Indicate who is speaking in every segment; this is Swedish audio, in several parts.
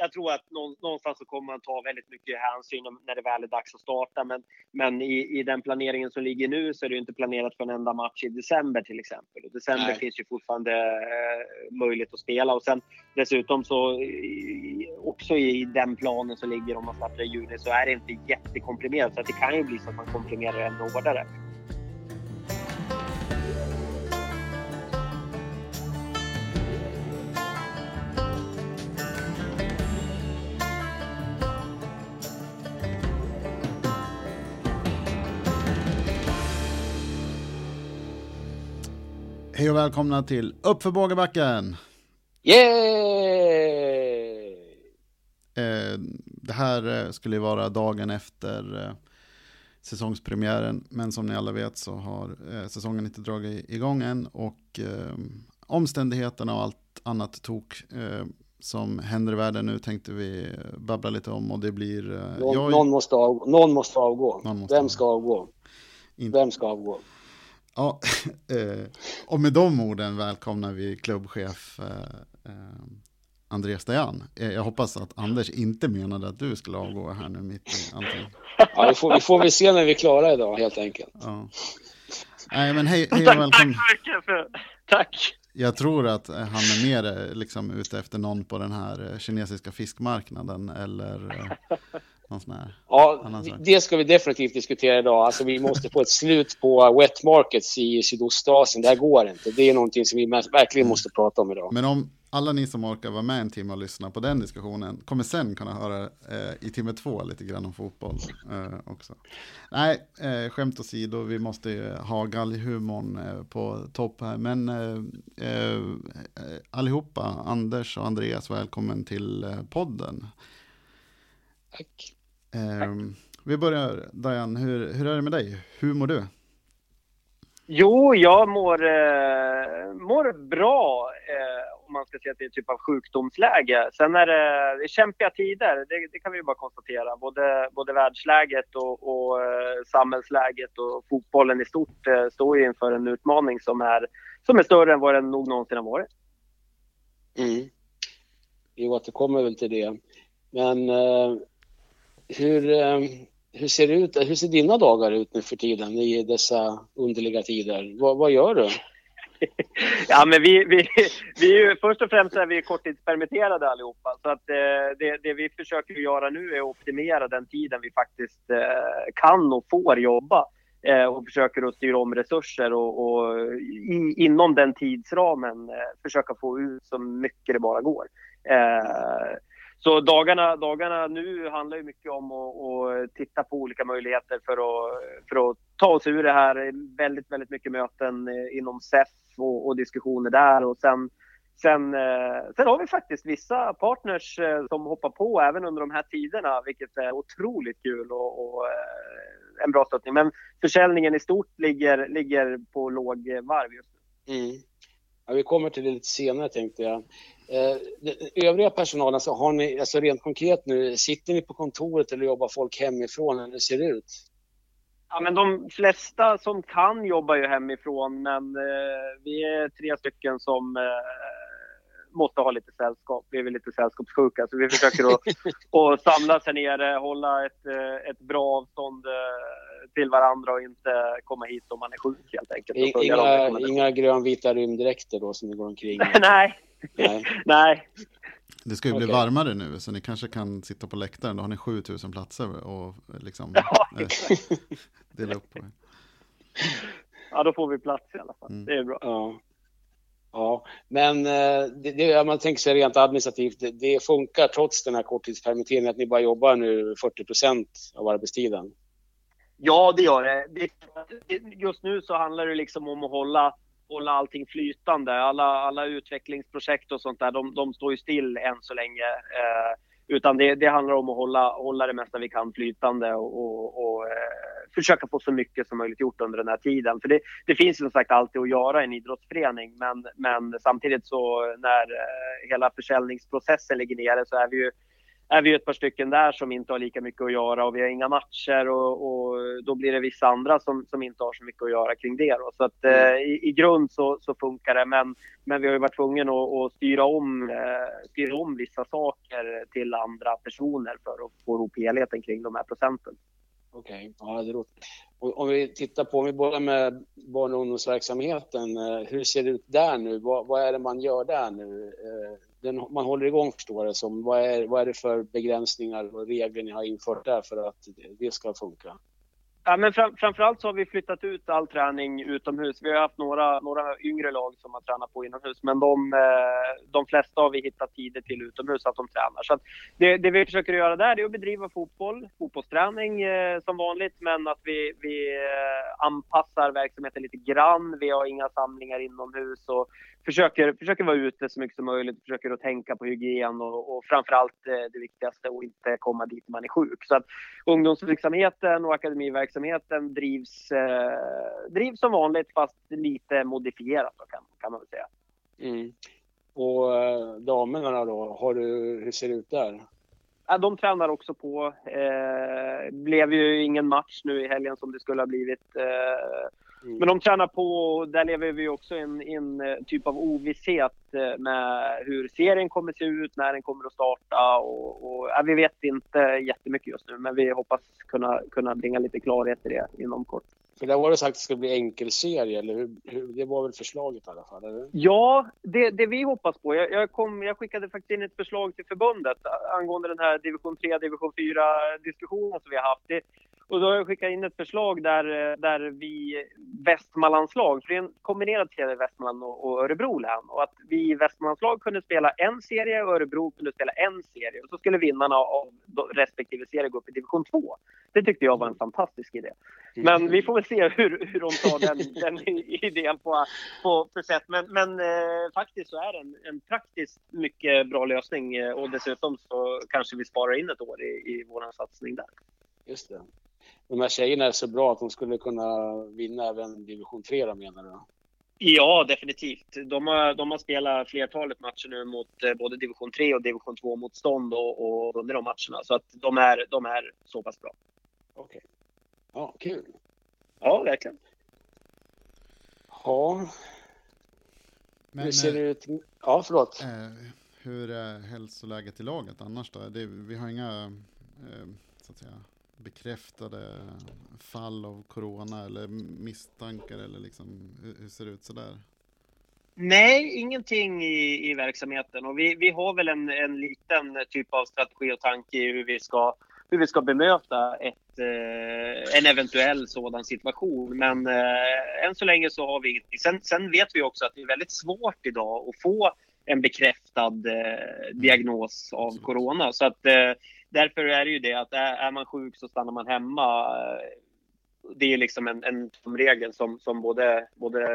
Speaker 1: jag tror att någonstans så kommer man ta väldigt mycket hänsyn när det väl är dags att starta. Men, men i, i den planeringen som ligger nu så är det inte planerat för en enda match i december till exempel. Och december Nej. finns ju fortfarande eh, möjlighet att spela. Och sen dessutom så i, också i den planen som ligger om man startar i juni så är det inte jättekomprimerat. Så det kan ju bli så att man komprimerar ännu hårdare.
Speaker 2: Hej och välkomna till Uppför Bågebacken!
Speaker 1: Yay!
Speaker 2: Eh, det här eh, skulle ju vara dagen efter eh, säsongspremiären, men som ni alla vet så har säsongen inte dragit igång än och omständigheterna och allt annat tok som händer i världen nu tänkte vi babbla lite om och det blir...
Speaker 1: Någon, jag... någon, måste, av, någon måste avgå. Någon måste Vem ska avgå? Inte... Vem ska avgå?
Speaker 2: Ja, eh, och med de orden välkomnar vi klubbchef eh, eh Andreas Dajan. Eh, jag hoppas att Anders inte menade att du skulle avgå här nu mitt i allting.
Speaker 1: Ja, vi får, vi får väl se när vi är klara idag helt enkelt. Ja.
Speaker 2: Nej, men hej, hej och välkommen. Tack
Speaker 1: så mycket. För, tack.
Speaker 2: Jag tror att han är mer liksom, ute efter någon på den här kinesiska fiskmarknaden eller någon sån här
Speaker 1: ja, det ska vi definitivt diskutera idag. Alltså, vi måste få ett slut på wet markets i Sydostasien. Det här går inte. Det är någonting som vi verkligen måste prata om idag.
Speaker 2: Men om alla ni som orkar vara med en timme och lyssna på den diskussionen kommer sen kunna höra eh, i timme två lite grann om fotboll eh, också. Nej, eh, skämt åsido, vi måste ju ha galghumorn eh, på topp här. Men eh, eh, allihopa, Anders och Andreas, välkommen till eh, podden.
Speaker 1: Tack.
Speaker 2: Eh, vi börjar, Diane, hur, hur är det med dig? Hur mår du?
Speaker 1: Jo, jag mår, eh, mår bra eh, om man ska säga att det är typ av sjukdomsläge. Sen är det, det är kämpiga tider, det, det, kan vi bara konstatera. Både, både världsläget och, och eh, samhällsläget och fotbollen i stort eh, står ju inför en utmaning som är, som är större än vad den nog någonsin har varit. Mm. Vi återkommer väl till det. Men eh, hur, ehm, hur, ser det ut, hur ser dina dagar ut nu för tiden i dessa underliga tider? Vad, vad gör du? ja, men vi, vi, vi är ju, först och främst är vi korttidspermitterade allihopa. Så att, eh, det, det vi försöker göra nu är att optimera den tiden vi faktiskt eh, kan och får jobba. Eh, och försöker att styra om resurser och, och i, inom den tidsramen eh, försöka få ut så mycket det bara går. Eh, så dagarna, dagarna nu handlar ju mycket om att, att, titta på olika möjligheter för att, för att ta oss ur det här. Väldigt, väldigt mycket möten eh, inom SEF och, och diskussioner där och sen Sen, eh, sen har vi faktiskt vissa partners eh, som hoppar på även under de här tiderna, vilket är otroligt kul och, och en bra stöttning. Men försäljningen i stort ligger, ligger på låg varv just nu. Mm. Ja, vi kommer till det lite senare tänkte jag. Eh, övriga personalen, så har ni, alltså rent konkret nu, sitter ni på kontoret eller jobbar folk hemifrån eller hur ser det ut? Ja, men de flesta som kan jobbar ju hemifrån, men eh, vi är tre stycken som eh, måste ha lite sällskap. Vi är väl lite sällskapssjuka, så vi försöker att, att samlas här nere, hålla ett, eh, ett bra avstånd eh, till varandra och inte komma hit om man är sjuk helt enkelt. Inga, inga grönvita rymddräkter då som ni går omkring Nej. Nej. Nej.
Speaker 2: Det ska ju bli okay. varmare nu, så ni kanske kan sitta på läktaren. Då har ni 7000 platser och liksom ja, äh, dela upp på.
Speaker 1: Ja, då får vi plats i alla fall. Mm. Det är bra. Ja. Ja, men eh, det, det, man tänker sig rent administrativt, det, det, funkar trots den här korttidspermitteringen att ni bara jobbar nu 40 procent av arbetstiden? Ja, det gör det. Just nu så handlar det liksom om att hålla, hålla allting flytande. Alla, alla utvecklingsprojekt och sånt där, de, de står ju still än så länge. Eh, utan det, det, handlar om att hålla, hålla det mesta vi kan flytande och, och, och eh, försöka få så mycket som möjligt gjort under den här tiden. För det, det finns ju som sagt alltid att göra i en idrottsförening men, men samtidigt så när eh, hela försäljningsprocessen ligger nere så är vi ju är vi ett par stycken där som inte har lika mycket att göra och vi har inga matcher och, och då blir det vissa andra som, som inte har så mycket att göra kring det. Då. Så att eh, mm. i, i, grund så, så funkar det men, men vi har ju varit tvungna att, att styra, om, eh, styra om vissa saker till andra personer för att få ihop helheten kring de här procenten.
Speaker 3: Okej, okay. ja det låter... Om vi tittar på, om vi börjar med barn och ungdomsverksamheten, eh, hur ser det ut där nu? Vad, vad är det man gör där nu? Eh, den, man håller igång förstår det som. Vad är, vad är det för begränsningar och regler ni har infört där för att det ska funka?
Speaker 1: Ja, men fram, framförallt så har vi flyttat ut all träning utomhus. Vi har haft några, några yngre lag som har tränat på inomhus, men de, eh, de flesta har vi hittat tider till utomhus att de tränar. Så det, det, vi försöker göra där är att bedriva fotboll, fotbollsträning eh, som vanligt, men att vi, vi eh, anpassar verksamheten lite grann. Vi har inga samlingar inomhus och försöker, försöker vara ute så mycket som möjligt, försöker att tänka på hygien och, och framförallt eh, det viktigaste, att inte komma dit man är sjuk. Så att ungdomsverksamheten och akademiverksamheten drivs, eh, drivs som vanligt fast lite modifierat då, kan, kan man väl säga.
Speaker 3: Mm. Och eh, damerna då, har du, hur ser det ut där?
Speaker 1: Ja, de tränar också på. Eh, blev ju ingen match nu i helgen som det skulle ha blivit. Eh, Mm. Men de tränar på och där lever vi också i en, en, eh, typ av ovisshet eh, med hur serien kommer se ut, när den kommer att starta och, och ja, vi vet inte jättemycket just nu men vi hoppas kunna, kunna bringa lite klarhet i det inom kort.
Speaker 3: För där var det sagt att det skulle bli enkelserie, eller hur, hur, det var väl förslaget i alla fall? Eller?
Speaker 1: Ja, det, det vi hoppas på. Jag, jag, kom, jag skickade faktiskt in ett förslag till förbundet angående den här division 3, division 4 diskussionen som vi har haft. Det, och då har jag skickat in ett förslag där, där vi, Västmanlands lag, för det är en kombinerad serie Västmanland och, och Örebro län. Och att vi i Västmanlands lag kunde spela en serie och Örebro kunde spela en serie. Och så skulle vinnarna av respektive serie gå upp i division 2. Det tyckte jag var en fantastisk idé. Men vi får väl se hur, hur de tar den, den idén på, på för sätt. Men, men eh, faktiskt så är det en, en praktiskt mycket bra lösning eh, och dessutom så kanske vi sparar in ett år i, i vår satsning där.
Speaker 3: Just det de här tjejerna är så bra att de skulle kunna vinna även division 3 då, menar du?
Speaker 1: Ja, definitivt. De har, de har spelat flertalet matcher nu mot eh, både division 3 och division 2-motstånd och, och under de matcherna. Så att de är, de är så pass bra.
Speaker 3: Okej. Okay. Ja, kul.
Speaker 1: Ja, verkligen.
Speaker 3: Ja. Men, hur ser det ut? Ja, förlåt.
Speaker 2: Eh, hur är hälsoläget i laget annars då? Det, vi har inga eh, så att säga, bekräftade fall av corona eller misstankar eller liksom, hur, ser det ut sådär?
Speaker 1: Nej, ingenting i, i verksamheten och vi, vi har väl en, en liten typ av strategi och tanke i hur vi ska, hur vi ska bemöta ett, eh, en eventuell sådan situation. Men eh, än så länge så har vi ingenting. Sen, sen vet vi också att det är väldigt svårt idag att få en bekräftad eh, diagnos av corona. Så att eh, därför är det ju det att är, är man sjuk så stannar man hemma. Det är liksom en, en regel som, som både, både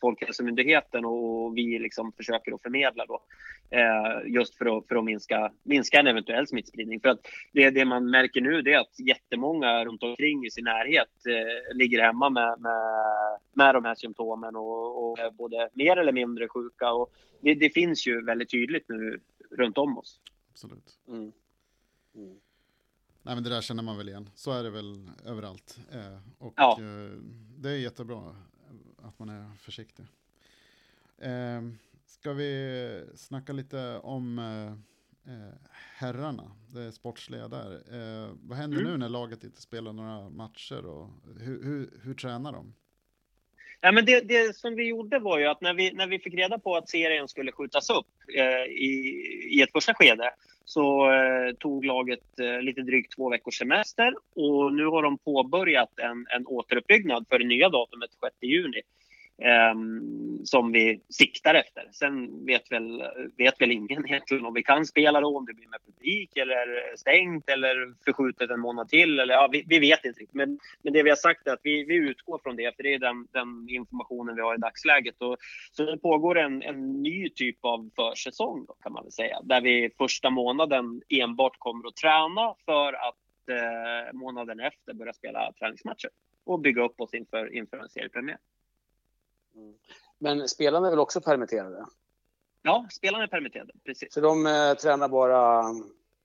Speaker 1: Folkhälsomyndigheten och vi liksom försöker att förmedla då. Eh, just för att, för att minska, minska en eventuell smittspridning. För att det, det man märker nu det är att jättemånga runt omkring i sin närhet eh, ligger hemma med, med, med de här symptomen och, och är både mer eller mindre sjuka. Och det, det finns ju väldigt tydligt nu runt om oss.
Speaker 2: Absolut. Mm. Mm. Nej men det där känner man väl igen. Så är det väl överallt. Eh, och ja. eh, det är jättebra att man är försiktig. Eh, ska vi snacka lite om eh, eh herrarna, det sportsliga där. Eh, vad händer mm. nu när laget inte spelar några matcher och hur, hur, hur tränar de?
Speaker 1: Ja, men det, det, som vi gjorde var ju att när vi, när vi fick reda på att serien skulle skjutas upp eh, i, i ett första skede så eh, tog laget eh, lite drygt två veckors semester och nu har de påbörjat en, en återuppbyggnad för det nya datumet 6 juni. Ehm, som vi siktar efter. Sen vet väl, vet väl ingen egentligen om vi kan spela då, om det blir med publik eller stängt eller förskjutet en månad till. Eller, ja, vi, vi vet inte riktigt. Men, men det vi har sagt är att vi, vi utgår från det, för det är den, den informationen vi har i dagsläget. Och, så det pågår en, en ny typ av försäsong då, kan man väl säga, där vi första månaden enbart kommer att träna för att eh, månaden efter börja spela träningsmatcher och bygga upp oss inför, inför en seriepremiär.
Speaker 3: Mm. Men spelarna är väl också permitterade?
Speaker 1: Ja, spelarna är permitterade, precis.
Speaker 3: Så de eh, tränar bara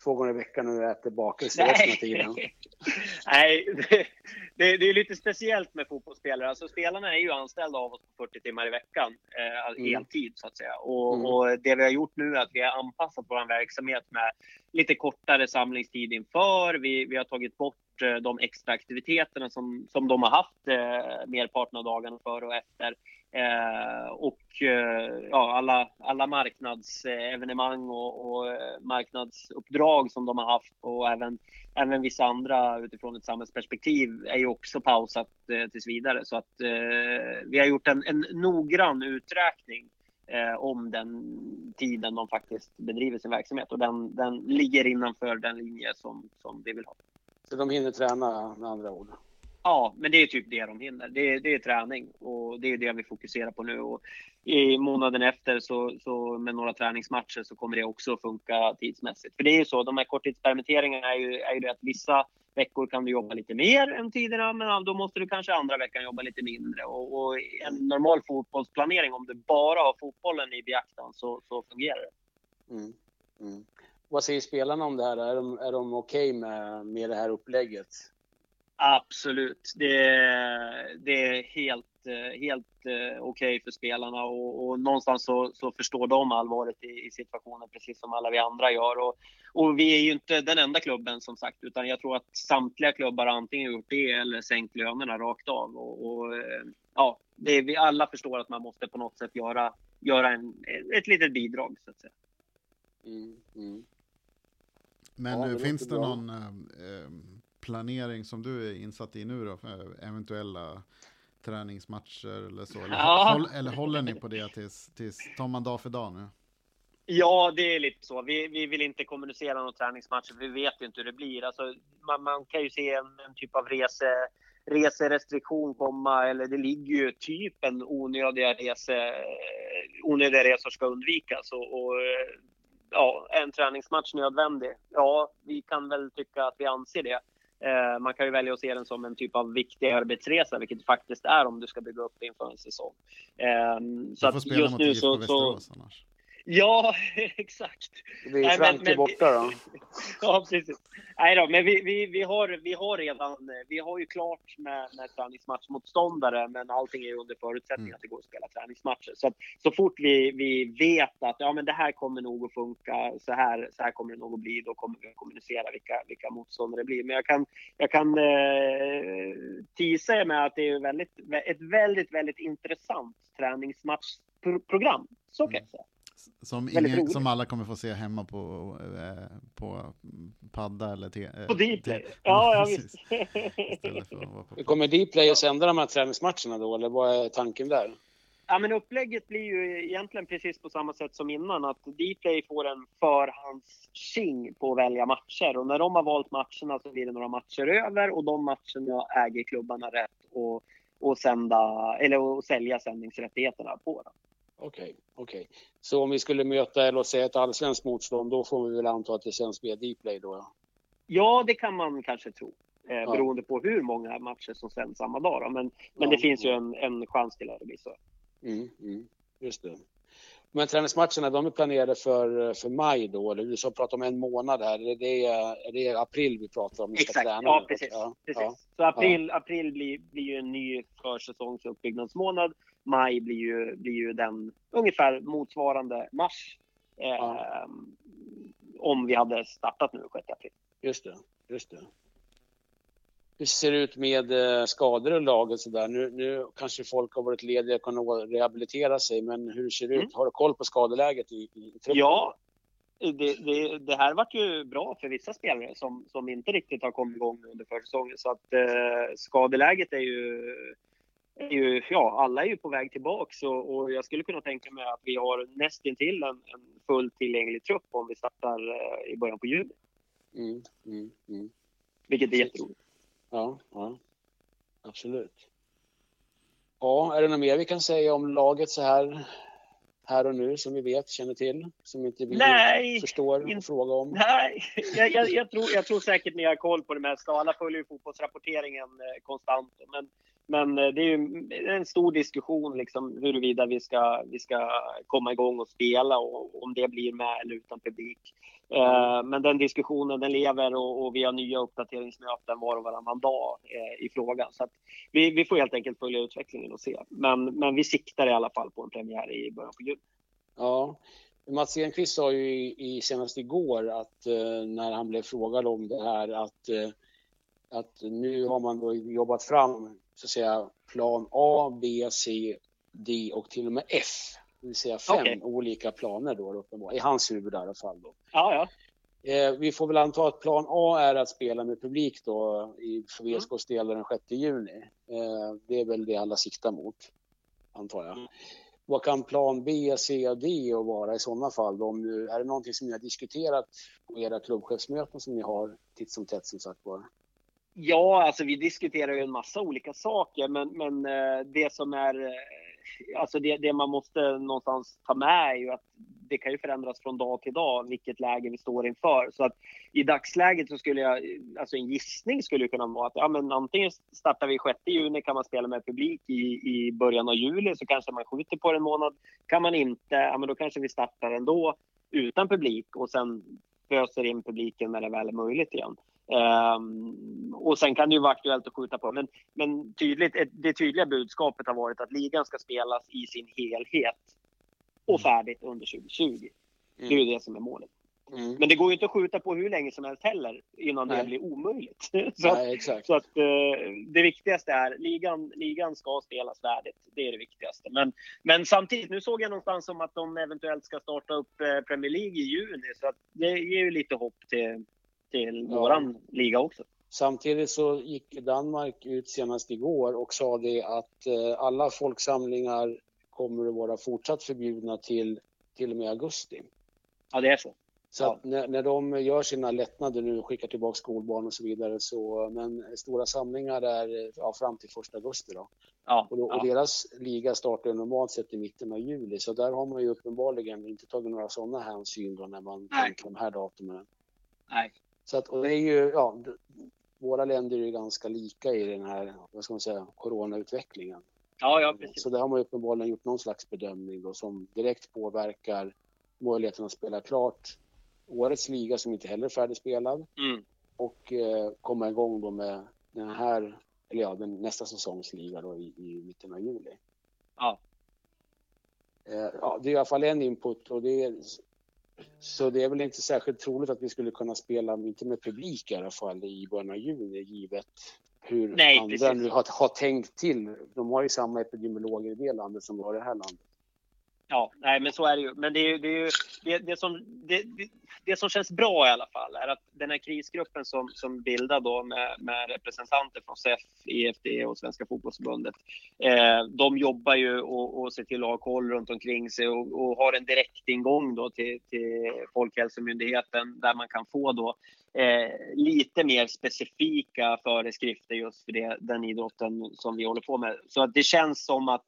Speaker 3: två gånger i veckan och äter bakelse resten av tiden.
Speaker 1: Nej, det, det, det, är lite speciellt med fotbollsspelare. Alltså spelarna är ju anställda av oss på 40 timmar i veckan, eh, mm. heltid så att säga. Och, mm. och, det vi har gjort nu är att vi har anpassat vår verksamhet med lite kortare samlingstid inför. Vi, vi har tagit bort Eh, de extra aktiviteterna som, som de har haft eh, merparten av dagarna före och efter. Eh, och eh, ja, alla, alla marknadsevenemang eh, och, och, eh, marknadsuppdrag som de har haft och även, även vissa andra utifrån ett samhällsperspektiv är ju också pausat eh, tills vidare. Så att eh, vi har gjort en, en noggrann uträkning eh, om den tiden de faktiskt bedriver sin verksamhet och den, den ligger innanför den linje som, som vi vill ha.
Speaker 3: Så de hinner träna med andra ord?
Speaker 1: Ja, men det är typ det de hinner. Det, det är träning och det är det vi fokuserar på nu. Och I månaden efter så, så med några träningsmatcher så kommer det också att funka tidsmässigt. För det är ju så, de här korttidspermitteringarna är ju, är ju det att vissa veckor kan du jobba lite mer än tiderna, men då måste du kanske andra veckan jobba lite mindre. Och, och en normal fotbollsplanering, om du bara har fotbollen i beaktan så, så fungerar det.
Speaker 3: Mm. Mm. Vad säger spelarna om det här? Är de, är de okej okay med, med det här upplägget?
Speaker 1: Absolut. Det, det är helt, helt eh, okej okay för spelarna och, och någonstans så, så, förstår de allvaret i, i, situationen precis som alla vi andra gör. Och, och, vi är ju inte den enda klubben som sagt, utan jag tror att samtliga klubbar antingen gjort det eller sänkt lönerna rakt av. Och, och eh, ja, det vi alla förstår att man måste på något sätt göra, göra en, ett litet bidrag så att säga.
Speaker 3: Mm, mm.
Speaker 2: Men ja, det finns det bra. någon äh, planering som du är insatt i nu då, för eventuella träningsmatcher eller så? Eller, ja. håll, eller håller ni på det tills, tills tar man dag för dag nu?
Speaker 1: Ja, det är lite så. Vi, vi vill inte kommunicera några träningsmatcher, vi vet ju inte hur det blir. Alltså, man, man kan ju se en, en, typ av rese, reserestriktion komma, eller det ligger ju typ en onödiga, rese, onödiga resor ska undvikas. Och, och ja, en träningsmatch nödvändig? Ja, vi kan väl tycka att vi anser det. Eh, man kan ju välja att se den som en typ av viktig arbetsresa, vilket det faktiskt är om du ska bygga upp inför en säsong.
Speaker 2: Eh, så spela just nu så, så.
Speaker 1: Ja, exakt.
Speaker 3: Det blir Franke borta då.
Speaker 1: ja, precis. Nej då, men vi, vi, vi, har, vi har redan, vi har ju klart med, med träningsmatchmotståndare, men allting är under förutsättning mm. att det går att spela träningsmatcher. Så att, så fort vi, vi vet att ja, men det här kommer nog att funka, så här, så här kommer det nog att bli, då kommer vi att kommunicera vilka, vilka motståndare det blir. Men jag kan, jag kan eh, tisa med att det är väldigt, ett väldigt, väldigt intressant träningsmatchprogram. Så kan jag säga.
Speaker 2: Som, ingen, som alla kommer få se hemma på, eh, på padda eller te,
Speaker 1: eh, På Dplay? Ja, ja visst.
Speaker 3: på... Kommer Dplay att sända de här träningsmatcherna då, eller vad är tanken där?
Speaker 1: Ja, men upplägget blir ju egentligen precis på samma sätt som innan. Att Dplay får en förhandstjing på att välja matcher. Och när de har valt matcherna så blir det några matcher över och de matcherna äger klubbarna rätt att, att, sända, eller att sälja sändningsrättigheterna på. Dem.
Speaker 3: Okej, okay, okej. Okay. Så om vi skulle möta, låt säga ett allsvenskt motstånd, då får vi väl anta att det känns via Dplay då? Ja,
Speaker 1: ja det kan man kanske tro. Eh, ja. Beroende på hur många matcher som sänds samma dag. Då. Men, men ja, det finns ju en, en chans till att det blir så.
Speaker 3: Mm, mm, just det. Men träningsmatcherna, de är planerade för, för maj då? Eller du sa prata om en månad här. Är det, är det april vi pratar om?
Speaker 1: Exakt, ja precis. Ja, precis. Så april, april blir, blir ju en ny försäsongsuppbyggnadsmånad maj blir ju, blir ju den ungefär motsvarande mars. Eh, ja. Om vi hade startat nu 6 april.
Speaker 3: Just det, just det. Hur ser det ut med eh, skador i laget sådär? Nu, nu kanske folk har varit lediga och kunnat rehabilitera sig, men hur ser det mm. ut? Har du koll på skadeläget i, i truppen?
Speaker 1: Ja, det, det, det, här vart ju bra för vissa spelare som, som inte riktigt har kommit igång under försäsongen. Så att eh, skadeläget är ju är ju, ja, alla är ju på väg tillbaks och, och jag skulle kunna tänka mig att vi har nästintill en, en fullt tillgänglig trupp om vi startar eh, i början på juli.
Speaker 3: Mm, mm, mm.
Speaker 1: Vilket är jätteroligt.
Speaker 3: Ja, ja, absolut. Ja, är det något mer vi kan säga om laget så här här och nu som vi vet, känner till, som inte vi nej, förstår och frågar om?
Speaker 1: Nej, jag, jag, jag, tror, jag tror säkert ni har koll på det mesta. Alla följer ju fotbollsrapporteringen eh, konstant. Men men det är ju en stor diskussion liksom huruvida vi ska, vi ska komma igång och spela och om det blir med eller utan publik. Eh, men den diskussionen den lever och, och vi har nya uppdateringsmöten var och varannan dag eh, i frågan. Så vi, vi får helt enkelt följa utvecklingen och se. Men, men vi siktar i alla fall på en premiär i början på juli.
Speaker 3: Ja, Mats Enqvist sa ju i, i, senast igår att eh, när han blev frågad om det här att, eh, att nu har man då jobbat fram så att säga plan A, B, C, D och till och med F. Det vill säga fem okay. olika planer då uppenbarligen, i hans huvud i alla fall. Då.
Speaker 1: Ja, ja.
Speaker 3: Eh, vi får väl anta att plan A är att spela med publik då i, för VSKs del den 6 juni. Eh, det är väl det alla siktar mot, antar jag. Mm. Vad kan plan B, C och D och vara i sådana fall? Då? Om nu, är det någonting som ni har diskuterat på era klubbchefsmöten som ni har titt som tätt som sagt var?
Speaker 1: Ja, alltså vi diskuterar ju en massa olika saker, men, men eh, det som är eh, alltså det, det, man måste någonstans ta med är ju att det kan ju förändras från dag till dag vilket läge vi står inför. Så att i dagsläget så skulle jag, alltså en gissning skulle kunna vara att ja, men antingen startar vi 6 juni, kan man spela med publik i, i början av juli så kanske man skjuter på det en månad. Kan man inte, ja men då kanske vi startar ändå utan publik och sen föser in publiken när det väl är möjligt igen. Um, och sen kan det ju vara aktuellt att skjuta på. Men, men tydligt, det tydliga budskapet har varit att ligan ska spelas i sin helhet och mm. färdigt under 2020. Mm. Det är ju det som är målet. Mm. Men det går ju inte att skjuta på hur länge som helst heller innan Nej. det blir omöjligt. så,
Speaker 3: Nej, exakt.
Speaker 1: så att uh, det viktigaste är ligan, ligan ska spelas färdigt. Det är det viktigaste. Men, men samtidigt, nu såg jag någonstans om att de eventuellt ska starta upp uh, Premier League i juni. Så att det ger ju lite hopp till, till ja. våran liga också.
Speaker 3: Samtidigt så gick Danmark ut senast igår och sa det att uh, alla folksamlingar kommer att vara fortsatt förbjudna till till och med augusti.
Speaker 1: Ja, det är så.
Speaker 3: Så ja. när, när de gör sina lättnader nu och skickar tillbaka skolbarn och så vidare så, men stora samlingar är ja, fram till första augusti då. Ja, och, då, och deras liga startar normalt sett i mitten av juli så där har man ju uppenbarligen inte tagit några sådana hänsyn då när man Nej. tänker de här datumen.
Speaker 1: Nej.
Speaker 3: Så att, och det är ju, ja, våra länder är ju ganska lika i den här, vad ska man säga, coronautvecklingen.
Speaker 1: Ja, ja, precis.
Speaker 3: Så där har man uppenbarligen gjort någon slags bedömning då som direkt påverkar möjligheten att spela klart årets liga som inte heller är färdigspelad. Mm. Och eh, komma igång då med den här, eller ja, den nästa säsongs liga då i, i mitten av juli.
Speaker 1: Ja.
Speaker 3: Eh, ja, det är i alla fall en input och det är, så det är väl inte särskilt troligt att vi skulle kunna spela, inte med publik i alla fall, i början av juni givet hur Nej, andra precis. nu har, har tänkt till. De har ju samma epidemiologer i det landet som vi har i det här landet.
Speaker 1: Ja, nej men så är det ju. Men det, är, det, är det, det, som, det, det, som känns bra i alla fall är att den här krisgruppen som, som bildar då med, med representanter från SEF, EFD och Svenska fotbollsförbundet. Eh, de jobbar ju och, och ser till att ha koll runt omkring sig och, och har en direktingång då till, till Folkhälsomyndigheten där man kan få då eh, lite mer specifika föreskrifter just för det, den idrotten som vi håller på med. Så att det känns som att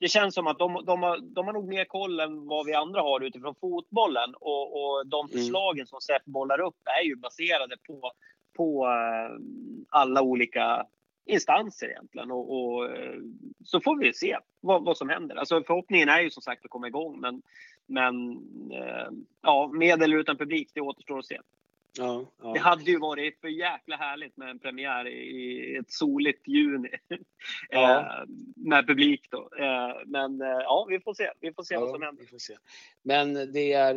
Speaker 1: det känns som att de, de, har, de har nog mer koll än vad vi andra har utifrån fotbollen. Och, och de mm. förslagen mm. som SEF bollar upp är ju baserade på, på uh, alla olika instanser egentligen. Och, och uh, så får vi se vad, vad som händer. Alltså förhoppningen är ju som sagt att komma igång. Men, men uh, ja, med eller utan publik, det återstår att se.
Speaker 3: Ja, ja.
Speaker 1: Det hade ju varit för jäkla härligt med en premiär i ett soligt juni. Ja. Eh, med publik då. Eh, men eh, ja, vi får se. Vi får se vad som händer.
Speaker 3: Vi får se. Men det är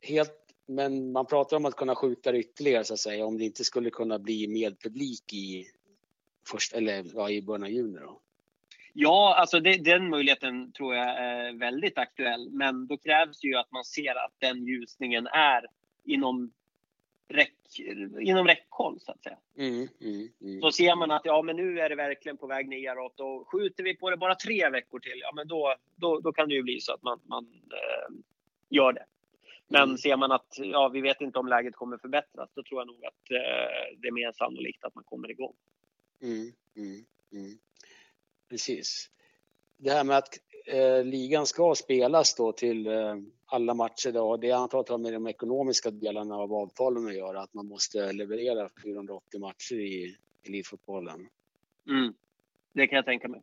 Speaker 3: helt men man pratar om att kunna skjuta det ytterligare så att säga om det inte skulle kunna bli med publik i, först, eller, ja, i början av juni då.
Speaker 1: Ja, alltså det, den möjligheten tror jag är väldigt aktuell. Men då krävs ju att man ser att den ljusningen är inom räck, inom räckhåll så att säga.
Speaker 3: Mm, mm, mm.
Speaker 1: Så ser man att ja, men nu är det verkligen på väg neråt och skjuter vi på det bara tre veckor till, ja men då, då, då kan det ju bli så att man, man äh, gör det. Men mm. ser man att ja, vi vet inte om läget kommer förbättras, då tror jag nog att äh, det är mer sannolikt att man kommer igång.
Speaker 3: Mm, mm, Precis. Det här med att eh, ligan ska spelas då till eh, alla matcher då. Det antagligen har med de ekonomiska delarna av avtalen att göra, att man måste leverera 480 matcher i elitfotbollen.
Speaker 1: Mm. Det kan jag tänka mig.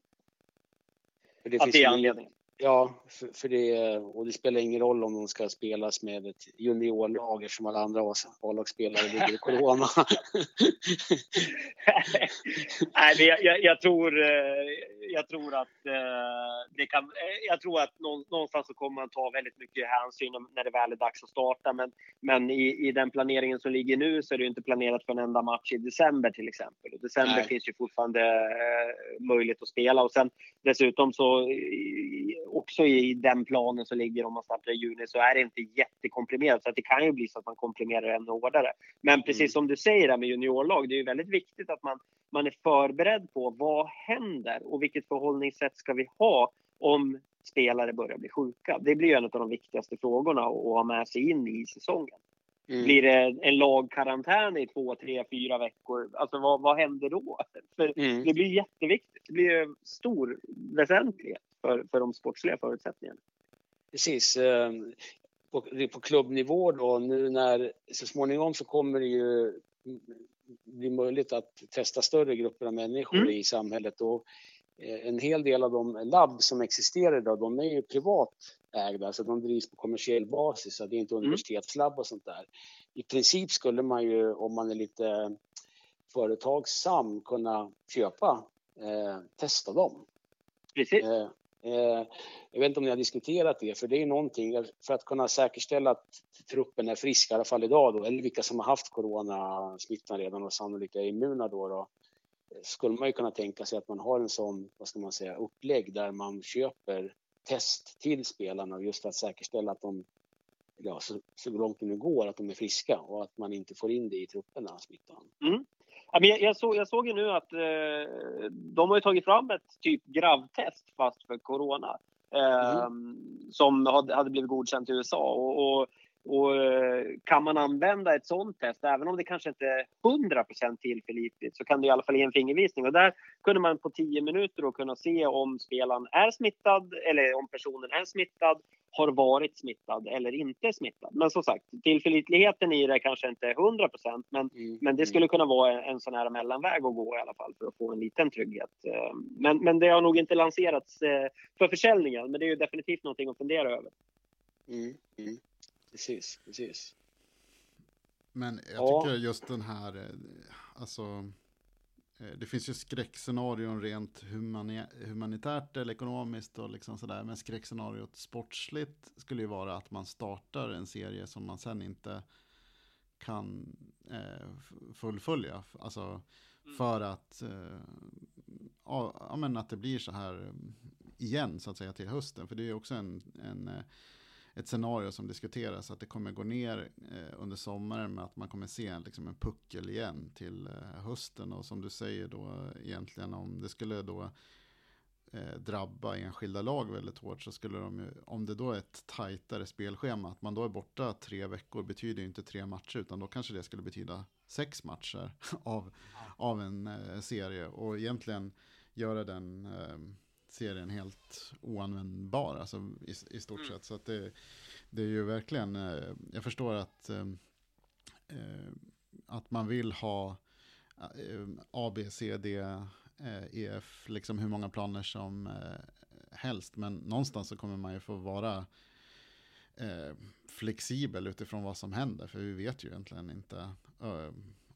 Speaker 3: Det att det är anledningen. Ja, för, för, det, och det spelar ingen roll om de ska spelas med ett juniorlag eftersom alla andra A-lagsspelare ligger i corona.
Speaker 1: Nej, jag, jag, jag, tror, eh, jag tror att eh, det kan, eh, jag tror att någonstans så kommer man ta väldigt mycket hänsyn när det väl är dags att starta. Men, men i, i den planeringen som ligger nu så är det inte planerat för en enda match i december till exempel. Och december Nej. finns ju fortfarande möjlighet att spela och sen dessutom så också i den planen som ligger om man startar i juni så är det inte jättekomprimerat. Så att det kan ju bli så att man komprimerar ännu hårdare. Men precis mm. som du säger där med juniorlag, det är ju väldigt viktigt att man, man är förberedd på vad händer och vilket förhållningssätt ska vi ha om spelare börjar bli sjuka? Det blir ju en av de viktigaste frågorna att ha med sig in i säsongen. Mm. Blir det en lagkarantän i två, tre, fyra veckor? Alltså vad, vad händer då? För mm. Det blir jätteviktigt. Det blir stor väsentlighet för, för de sportsliga förutsättningarna.
Speaker 3: Precis. Ehm, på, på klubbnivå då, nu när så småningom så kommer det ju bli möjligt att testa större grupper av människor mm. i samhället. Och eh, en hel del av de labb som existerar idag, de är ju privat ägda, så de drivs på kommersiell basis, så det är inte mm. universitetslabb och sånt där. I princip skulle man ju, om man är lite företagsam, kunna köpa, eh, testa dem.
Speaker 1: Precis. Eh,
Speaker 3: Eh, Eh, jag vet inte om ni har diskuterat det, för det är någonting eh, för att kunna säkerställa att truppen är frisk, i alla fall idag då, eller vilka som har haft coronasmittan redan och sannolikt är immuna då, då eh, skulle man ju kunna tänka sig att man har en sån, vad ska man säga, upplägg där man köper test till spelarna just för att säkerställa att de, ja, så, så långt det nu går, att de är friska och att man inte får in det i trupperna, smittan.
Speaker 1: Mm. Jag, jag, såg, jag såg ju nu att eh, de har tagit fram ett typ gravtest fast för corona. Eh, mm. Som hade, hade blivit godkänt i USA. Och, och, och, eh, kan man använda ett sånt test, även om det kanske inte är 100% tillförlitligt, så kan det i alla fall ge en fingervisning. Och där kunde man på 10 minuter då kunna se om spelaren är smittad eller om personen är smittad har varit smittad eller inte smittad. Men som sagt, tillförlitligheten i det kanske inte är 100 procent, men, mm. men det skulle kunna vara en sån här mellanväg att gå i alla fall för att få en liten trygghet. Eh, men, men det har nog inte lanserats eh, för försäljningen, men det är ju definitivt någonting att fundera över.
Speaker 3: Mm. Mm. Precis, precis.
Speaker 2: Men jag tycker just den här, eh, alltså det finns ju skräckscenarion rent humani humanitärt eller ekonomiskt och liksom sådär. Men skräckscenariot sportsligt skulle ju vara att man startar en serie som man sen inte kan eh, fullfölja. Alltså mm. för att, eh, ja, men att det blir så här igen så att säga till hösten. För det är ju också en, en eh, ett scenario som diskuteras att det kommer gå ner eh, under sommaren med att man kommer se liksom en puckel igen till eh, hösten. Och som du säger då egentligen om det skulle då eh, drabba enskilda lag väldigt hårt så skulle de ju, om det då är ett tajtare spelschema, att man då är borta tre veckor betyder ju inte tre matcher utan då kanske det skulle betyda sex matcher av, av en eh, serie. Och egentligen göra den eh, serien helt oanvändbar, alltså i, i stort mm. sett. Så att det, det är ju verkligen, eh, jag förstår att, eh, eh att man vill ha A, B, C, D, eh, EF, liksom hur många planer som helst. Men någonstans så kommer man ju få vara flexibel utifrån vad som händer, för vi vet ju egentligen inte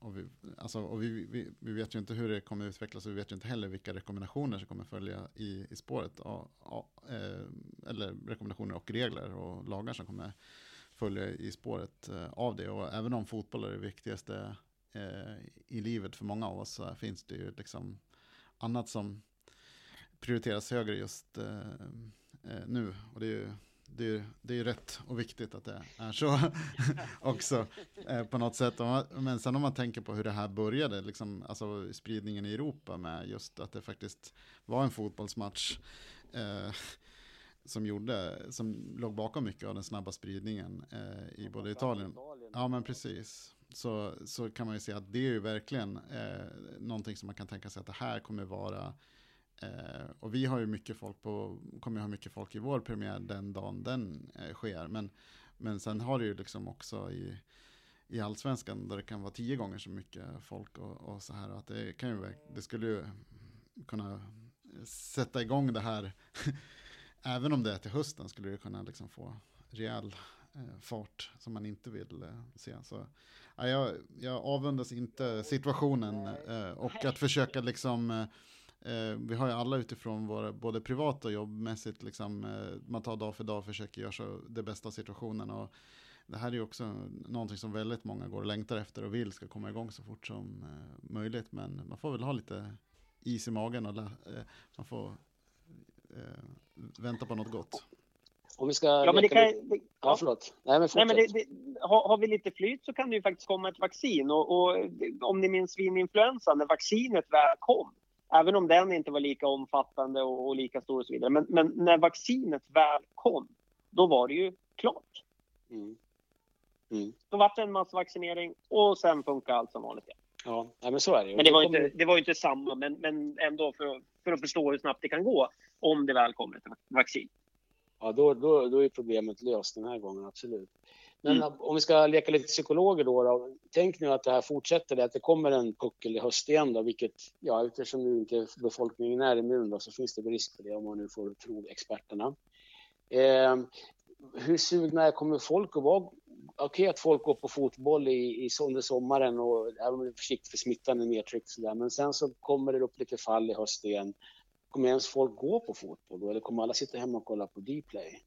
Speaker 2: och, vi, alltså, och vi, vi, vi, vet ju inte hur det kommer utvecklas och vi vet ju inte heller vilka rekommendationer som kommer följa i, i spåret. Och, och, eh, eller rekommendationer och regler och lagar som kommer följa i spåret eh, av det. Och även om fotboll är det viktigaste eh, i livet för många av oss så finns det ju liksom annat som prioriteras högre just eh, eh, nu. Och det är ju det är, det är rätt och viktigt att det är så också eh, på något sätt. Men sen om man tänker på hur det här började, liksom, alltså spridningen i Europa med just att det faktiskt var en fotbollsmatch eh, som, gjorde, som låg bakom mycket av den snabba spridningen eh, i både Italien. Ja, men precis. Så, så kan man ju se att det är ju verkligen eh, någonting som man kan tänka sig att det här kommer vara Eh, och vi har ju mycket folk på, kommer ha mycket folk i vår premiär den dagen den eh, sker. Men, men sen har det ju liksom också i, i allsvenskan där det kan vara tio gånger så mycket folk och, och så här. Att det, kan ju, det skulle ju kunna sätta igång det här. Även om det är till hösten skulle det kunna liksom få rejäl eh, fart som man inte vill eh, se. Så, ja, jag, jag avundas inte situationen eh, och att försöka liksom eh, eh, vi har ju alla utifrån våra, både privat och jobbmässigt, liksom, eh, man tar dag för dag och försöker göra så det bästa av situationen. Och det här är ju också någonting som väldigt många går och längtar efter och vill ska komma igång så fort som möjligt. Men man får väl ha lite is i magen och man får vänta på något gott.
Speaker 3: Om vi ska... Ja, men det kan, det, ja, förlåt.
Speaker 1: Nej, men, Nej, men det, det, har, har, vi lite flyt så kan det ju faktiskt komma ett vaccin. Och, och om ni minns svininfluensan, när vaccinet väl kom, även om den inte var lika omfattande och, och lika stor och så vidare, men, men, när vaccinet väl kom, då var det ju klart. Mm. Mm. Då var det en massvaccinering och sen funkar allt som vanligt igen.
Speaker 3: Ja, men så är det ju.
Speaker 1: Men det var ju inte, det var inte samma, men, men ändå för, för att förstå hur snabbt det kan gå om det väl kommer ett vaccin
Speaker 3: ja, då, då, då är problemet löst den här gången, absolut. Men mm. om vi ska leka lite psykologer då, då, Tänk nu att det här fortsätter, att det kommer en puckel i höst igen då, vilket, ja, eftersom nu inte befolkningen är immun då, så finns det risk för det om man nu får tro experterna. Eh, hur sugna kommer folk att vara? Okej okay, att folk går på fotboll i, i under sommaren och även om det är försiktigt för smittan är nedtryckt sådär, men sen så kommer det upp lite fall i höst igen. Kommer ens folk gå på fotboll då, eller kommer alla sitta hemma och kolla på Dplay?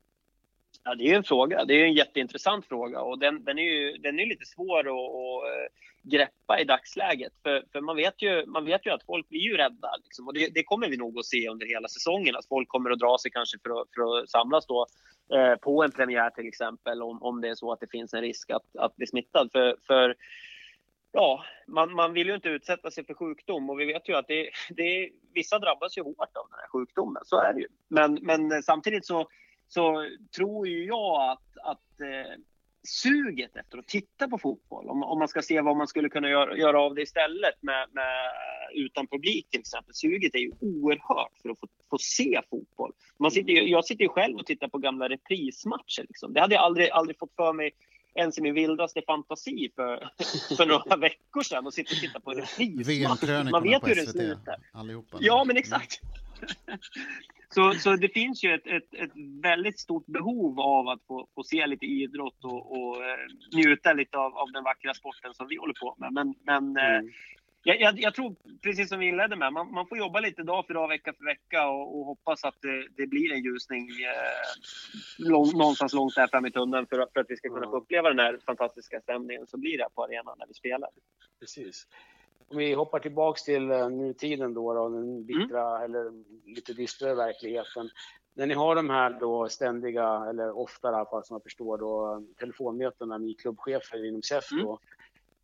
Speaker 1: Ja, det är en fråga. Det är en jätteintressant fråga och den, den är ju den är lite svår att, att eh, greppa i dagsläget. För, för man, vet ju, man vet ju att folk blir ju rädda. Liksom. Och det, det, kommer vi nog att se under hela säsongen. Att folk kommer att dra sig kanske för att, för att samlas då, eh, på en premiär till exempel. Om, om det är så att det finns en risk att, att bli smittad. För, för ja, man, man vill ju inte utsätta sig för sjukdom och vi vet ju att det, det, vissa drabbas ju hårt av den här sjukdomen. Så är det ju. Men, men samtidigt så, så tror ju jag att, att eh, suget efter att titta på fotboll, om, om man ska se vad man skulle kunna göra, göra av det istället med, med, utan publik till exempel. Suget är ju oerhört för att få, få se fotboll. Man sitter ju, jag sitter ju själv och tittar på gamla reprismatcher. Liksom. Det hade jag aldrig, aldrig fått för mig ens i min vildaste fantasi för, för några veckor sedan och sitta och titta på en
Speaker 2: repris. Man vet hur det slutar. Allihopa.
Speaker 1: Ja, men exakt. Så, så det finns ju ett, ett, ett väldigt stort behov av att få, få se lite idrott och, och uh, njuta lite av, av den vackra sporten som vi håller på med. Men, men uh, jag, jag, jag, tror, precis som vi inledde med, man, man, får jobba lite dag för dag, vecka för vecka och, och hoppas att det, det, blir en ljusning eh, lång, någonstans långt där fram i tunneln för, för att vi ska kunna få uppleva den här fantastiska stämningen som blir där på arenan när vi spelar.
Speaker 3: Precis. Om vi hoppar tillbaks till uh, nutiden då, då den bittra mm. eller lite dystra verkligheten. När ni har de här då ständiga, eller ofta i alla fall som jag förstår då, telefonmötena med klubbchefer inom SEF då, mm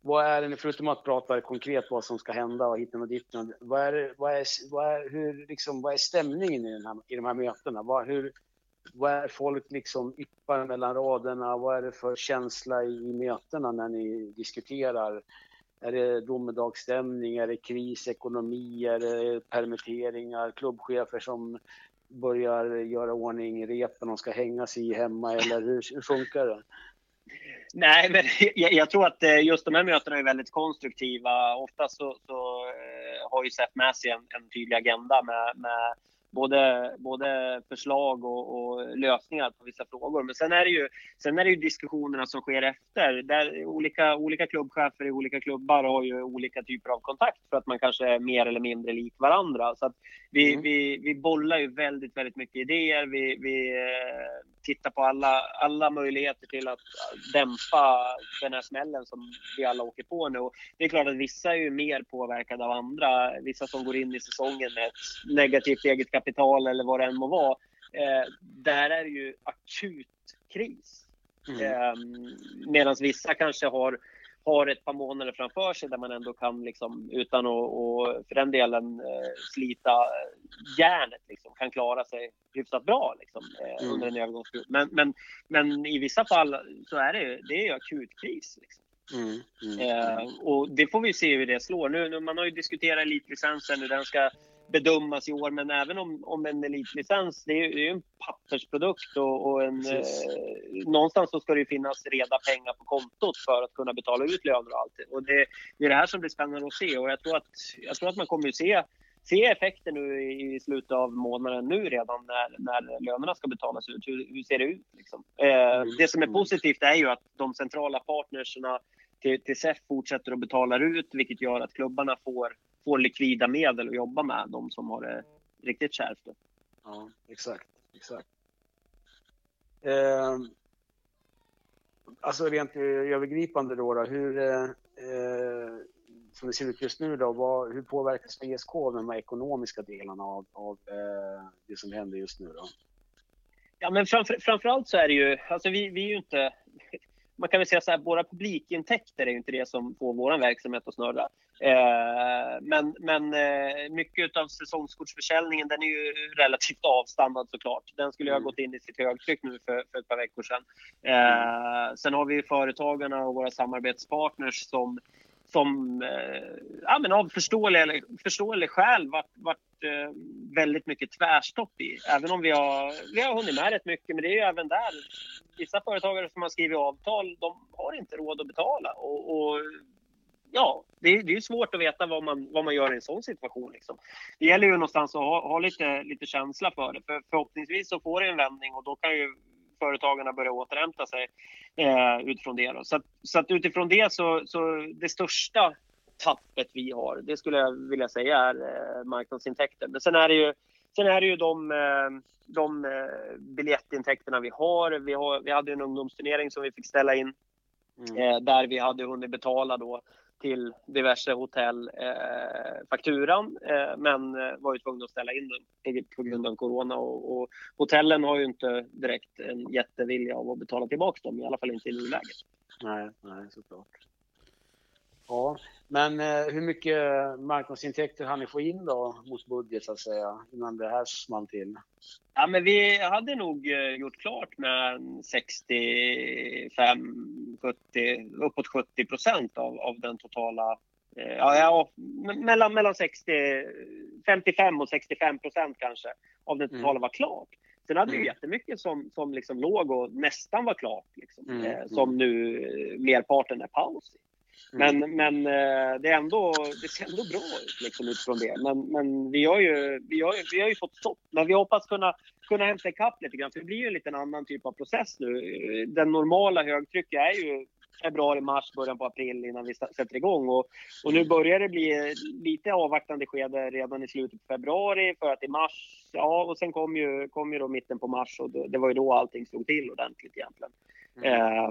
Speaker 3: vad är det, förutom att prata konkret vad som ska hända och hitta och ditten, vad är, vad är, vad är, hur, liksom, vad är stämningen i, den här, i de här mötena? Vad, hur, vad är folk liksom yppar mellan raderna? Vad är det för känsla i, i mötena när ni diskuterar? Är det domedagsstämning? Är det krisekonomi. Är det permitteringar? Klubbchefer som börjar göra ordning repen de ska hänga sig i hemma? Eller hur, hur funkar det?
Speaker 1: Nej, men jag, jag, tror att eh, just de här mötena är väldigt konstruktiva. Ofta så, så eh, har ju SEF med sig en, en tydlig agenda med, med både, både förslag och, och, lösningar på vissa frågor. Men sen är det ju, sen är det ju diskussionerna som sker efter. Där olika, olika klubbchefer i olika klubbar har ju olika typer av kontakt för att man kanske är mer eller mindre lik varandra. Så vi, mm. vi, vi bollar ju väldigt, väldigt mycket idéer. Vi, vi tittar på alla, alla möjligheter till att dämpa den här smällen som vi alla åker på nu. Och det är klart att vissa är ju mer påverkade av andra. Vissa som går in i säsongen med ett negativt eget kapital eller vad det än må vara. Eh, där är det ju akut kris. Mm. Eh, Medan vissa kanske har har ett par månader framför sig där man ändå kan, liksom, utan att och för den delen eh, slita järnet, liksom, kan klara sig hyfsat bra liksom, eh, mm. under en övergångsperiod. Men, men, men i vissa fall så är det, det är akut kris. Liksom. Mm, mm, eh, och det får vi se hur det slår. Nu, nu man har ju diskuterat elitlicensen, hur den ska bedömas i år. Men även om, om en elitlicens, det är, det är en pappersprodukt och, och en, eh, någonstans så ska det finnas reda pengar på kontot för att kunna betala ut löner och allt. Och det, det är det här som blir spännande att se och jag tror att, jag tror att man kommer att se se effekter nu i slutet av månaden nu redan när, när lönerna ska betalas ut. Hur, hur ser det ut? Liksom? Eh, mm. det som är positivt är ju att de centrala partnerserna till, till SEF fortsätter att betala ut, vilket gör att klubbarna får, får likvida medel att jobba med, de som har det riktigt kärvt.
Speaker 3: Ja, exakt. exakt. Eh, alltså rent övergripande då, då hur, eh, som det ser ut just nu då, vad, hur påverkas VSK av de här ekonomiska delarna av, av eh, det som händer just nu då?
Speaker 1: Ja, men framför, framförallt så är det ju, alltså vi, vi är ju inte, man kan väl säga så här, våra publikintäkter är ju inte det som får vår verksamhet att snurra. Eh, men men eh, mycket av säsongskortsförsäljningen den är ju relativt avstannad såklart. Den skulle ju ha mm. gått in i sitt högtryck nu för, för ett par veckor sedan. Eh, sen har vi företagarna och våra samarbetspartners som som eh, ja, men av förståeliga, förståeliga skäl varit, varit eh, väldigt mycket tvärstopp i. Även om vi har, vi har hunnit med rätt mycket, men det är ju även där. Vissa företagare som har skrivit avtal, de har inte råd att betala. Och, och ja, det är, det är svårt att veta vad man, vad man gör i en sån situation. Liksom. Det gäller ju någonstans att ha, ha lite, lite känsla för det. För förhoppningsvis så får det en vändning och då kan ju företagarna börja återhämta sig eh, utifrån det. Då. Så, att, så att utifrån det så, så det största tappet vi har, det skulle jag vilja säga är eh, marknadsintäkter. Men sen är det ju, sen är det ju de, eh, de eh, biljettintäkterna vi har. vi har. Vi hade en ungdomsturnering som vi fick ställa in mm. Eh, där vi hade hunnit betala då till diverse hotell eh, fakturan eh, men eh, var ju tvungna att ställa in den på grund av corona och, och, hotellen har ju inte direkt en jättevilja av att betala tillbaka dem, i alla fall inte i nuläget.
Speaker 3: Nej, nej såklart. Ja, men eh, hur mycket marknadsintäkter hann ni få in då mot budget så att säga innan det här small till?
Speaker 1: Ja, men vi hade nog eh, gjort klart med 65, 70, uppåt 70 procent av, av den totala eh, Ja, ja, mellan, mellan 60, 55 och 65 procent kanske av det totala mm. var klart. Sen hade vi mm. jättemycket som, som liksom låg och nästan var klart, liksom, mm. eh, som nu merparten är paus i. Mm. Men, men eh, det, är ändå, det ser ändå bra ut liksom, utifrån det. Men, men vi, har ju, vi, har, vi har ju fått stopp. Men vi hoppas kunna, kunna hämta ikapp lite grann. För det blir ju en liten annan typ av process nu. Den normala högtrycket är ju februari, mars, början på april innan vi sätter igång. Och, och nu börjar det bli lite avvaktande skede redan i slutet på februari för att i mars, ja och sen kom ju, kom ju då mitten på mars och det, det var ju då allting slog till ordentligt egentligen. Mm. Eh,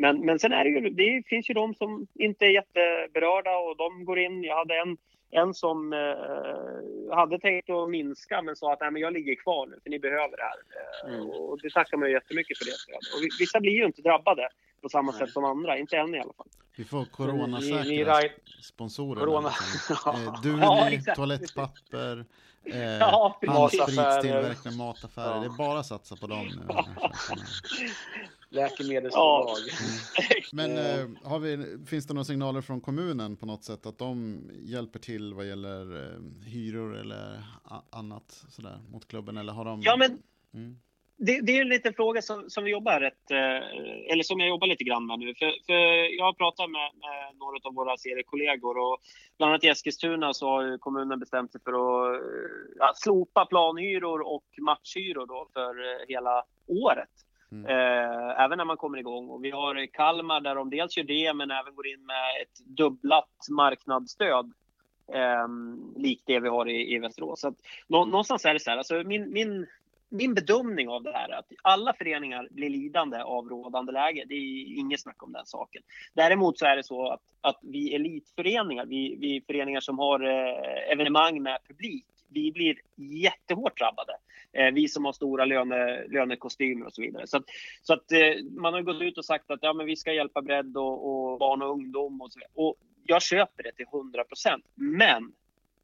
Speaker 1: men, men sen är det ju, det finns ju de som inte är jätteberörda och de går in. Jag hade en, en som eh, hade tänkt att minska men sa att Nej, men jag ligger kvar nu för ni behöver det här. Eh, mm. Och det tackar man ju jättemycket för det. Och vissa blir ju inte drabbade på samma Nej. sätt som andra, inte än i alla fall.
Speaker 2: Vi får coronasäkra sponsorer. Corona. Eh, du, ja, toalettpapper, eh, ja, handspritstillverkare, mataffärer. Ja. Det är bara att satsa på dem nu.
Speaker 3: Läkemedelsbolag. Ja.
Speaker 2: Men eh, har vi, finns det några signaler från kommunen på något sätt att de hjälper till vad gäller eh, hyror eller annat sådär mot klubben? Eller har de...
Speaker 1: Ja, men mm det, det, är en liten fråga som, som vi jobbar rätt, eh, eller som jag jobbar lite grann med nu. För, för jag har pratat med, med, några av våra seriekollegor och bland annat i Eskilstuna så har kommunen bestämt sig för att ja, slopa planhyror och matchhyror då för eh, hela året. Mm. Eh, även när man kommer igång. Och vi har Kalmar där de dels gör det men även går in med ett dubblat marknadsstöd. Eh, likt det vi har i, i Västerås. Så att, någonstans är det så här, alltså min, min min bedömning av det här är att alla föreningar blir lidande av rådande läge. Det är inget snack om den saken. Däremot så är det så att, att vi elitföreningar, vi, vi föreningar som har eh, evenemang med publik, vi blir jättehårt drabbade. Eh, vi som har stora löne, lönekostymer och så vidare. Så att, så att eh, man har gått ut och sagt att ja, men vi ska hjälpa bredd och, och barn och ungdom och så vidare. Och jag köper det till 100 procent. Men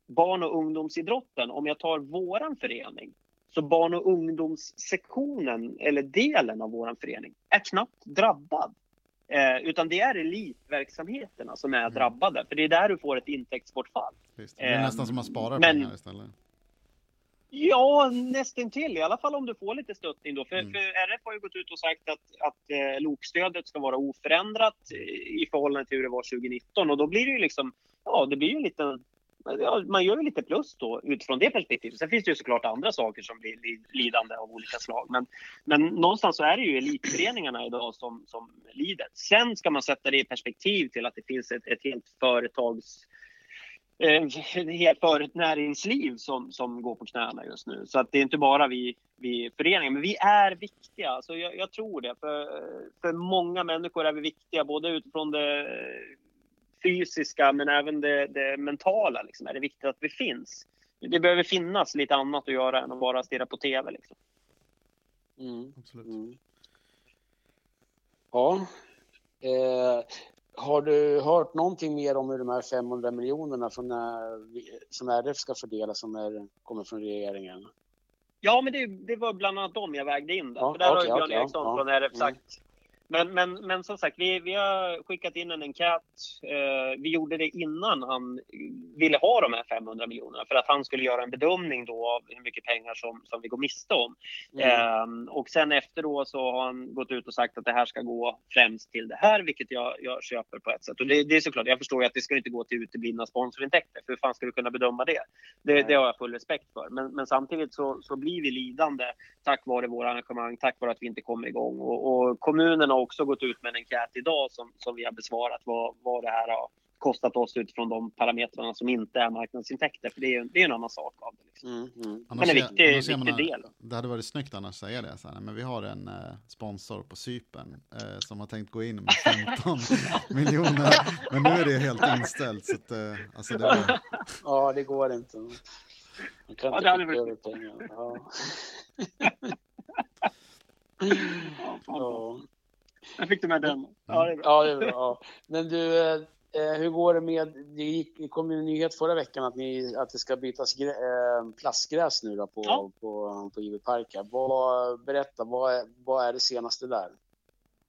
Speaker 1: barn och ungdomsidrotten, om jag tar våran förening, så barn och ungdomssektionen, eller delen av vår förening, är knappt drabbad. Eh, utan det är elitverksamheterna som är mm. drabbade, för det är där du får ett intäktsbortfall.
Speaker 2: Visst. Det är eh, nästan som att spara men, pengar istället.
Speaker 1: Ja, nästintill. I alla fall om du får lite stöttning då. För, mm. för RF har ju gått ut och sagt att, att eh, lokstödet ska vara oförändrat i förhållande till hur det var 2019 och då blir det ju liksom, ja, det blir ju en liten ja, man gör ju lite plus då utifrån det perspektivet. Sen finns det ju såklart andra saker som blir lidande av olika slag. Men, men någonstans så är det ju elitföreningarna idag som, som lider. Sen ska man sätta det i perspektiv till att det finns ett, ett helt företags ett helt för ett näringsliv som, som går på knäna just nu. Så att det är inte bara vi, vi föreningar, men vi är viktiga. Alltså jag, jag tror det. För, för många människor är vi viktiga, både utifrån det fysiska men även det, det mentala. Liksom, är det viktigt att vi finns. Det behöver finnas lite annat att göra än att bara stirra på TV. Liksom.
Speaker 2: Mm. Absolut. Mm.
Speaker 3: Ja. Eh, har du hört någonting mer om hur de här 500 miljonerna från, som RF ska fördela som är, kommer från regeringen?
Speaker 1: Ja, men det, det var bland annat dem jag vägde in. Där. Ja, För där okay, har ju Björn okay, Eriksson ja, från RF mm. sagt men, men, men som sagt, vi, vi har skickat in en enkät. Eh, vi gjorde det innan han ville ha de här 500 miljonerna för att han skulle göra en bedömning då av hur mycket pengar som, som vi går miste om. Mm. Eh, och sen efter då så har han gått ut och sagt att det här ska gå främst till det här, vilket jag, jag köper på ett sätt. Och det, det är såklart, jag förstår ju att det ska inte gå till uteblivna sponsorintäkter, för hur fan ska du kunna bedöma det? Det, det har jag full respekt för. Men, men samtidigt så, så blir vi lidande tack vare våra arrangemang, tack vare att vi inte kommer igång. Och, och kommunerna har också gått ut med en enkät idag som, som vi har besvarat vad, vad det här har kostat oss utifrån de parametrarna som inte är marknadsintäkter. För det är, det är en annan sak av det. Liksom. Mm, mm. Men en viktig, viktig man, del.
Speaker 2: Det hade varit snyggt annars att säga det. Så här, men vi har en eh, sponsor på Sypen eh, som har tänkt gå in med 15 miljoner. Men nu är det helt inställt. Så att, eh, alltså det var...
Speaker 3: Ja, det går inte. Man kan ja, inte det hade varit... pengar. Ja.
Speaker 1: ja. Jag fick du med den.
Speaker 3: Ja, det är bra. Ja, det är bra. Ja. Men du, eh, eh, hur går det med, det, gick, det kom en nyhet förra veckan att, ni, att det ska bytas grä, eh, plastgräs nu då på, ja. på, på IV Park. Vad, berätta, vad, vad är det senaste där?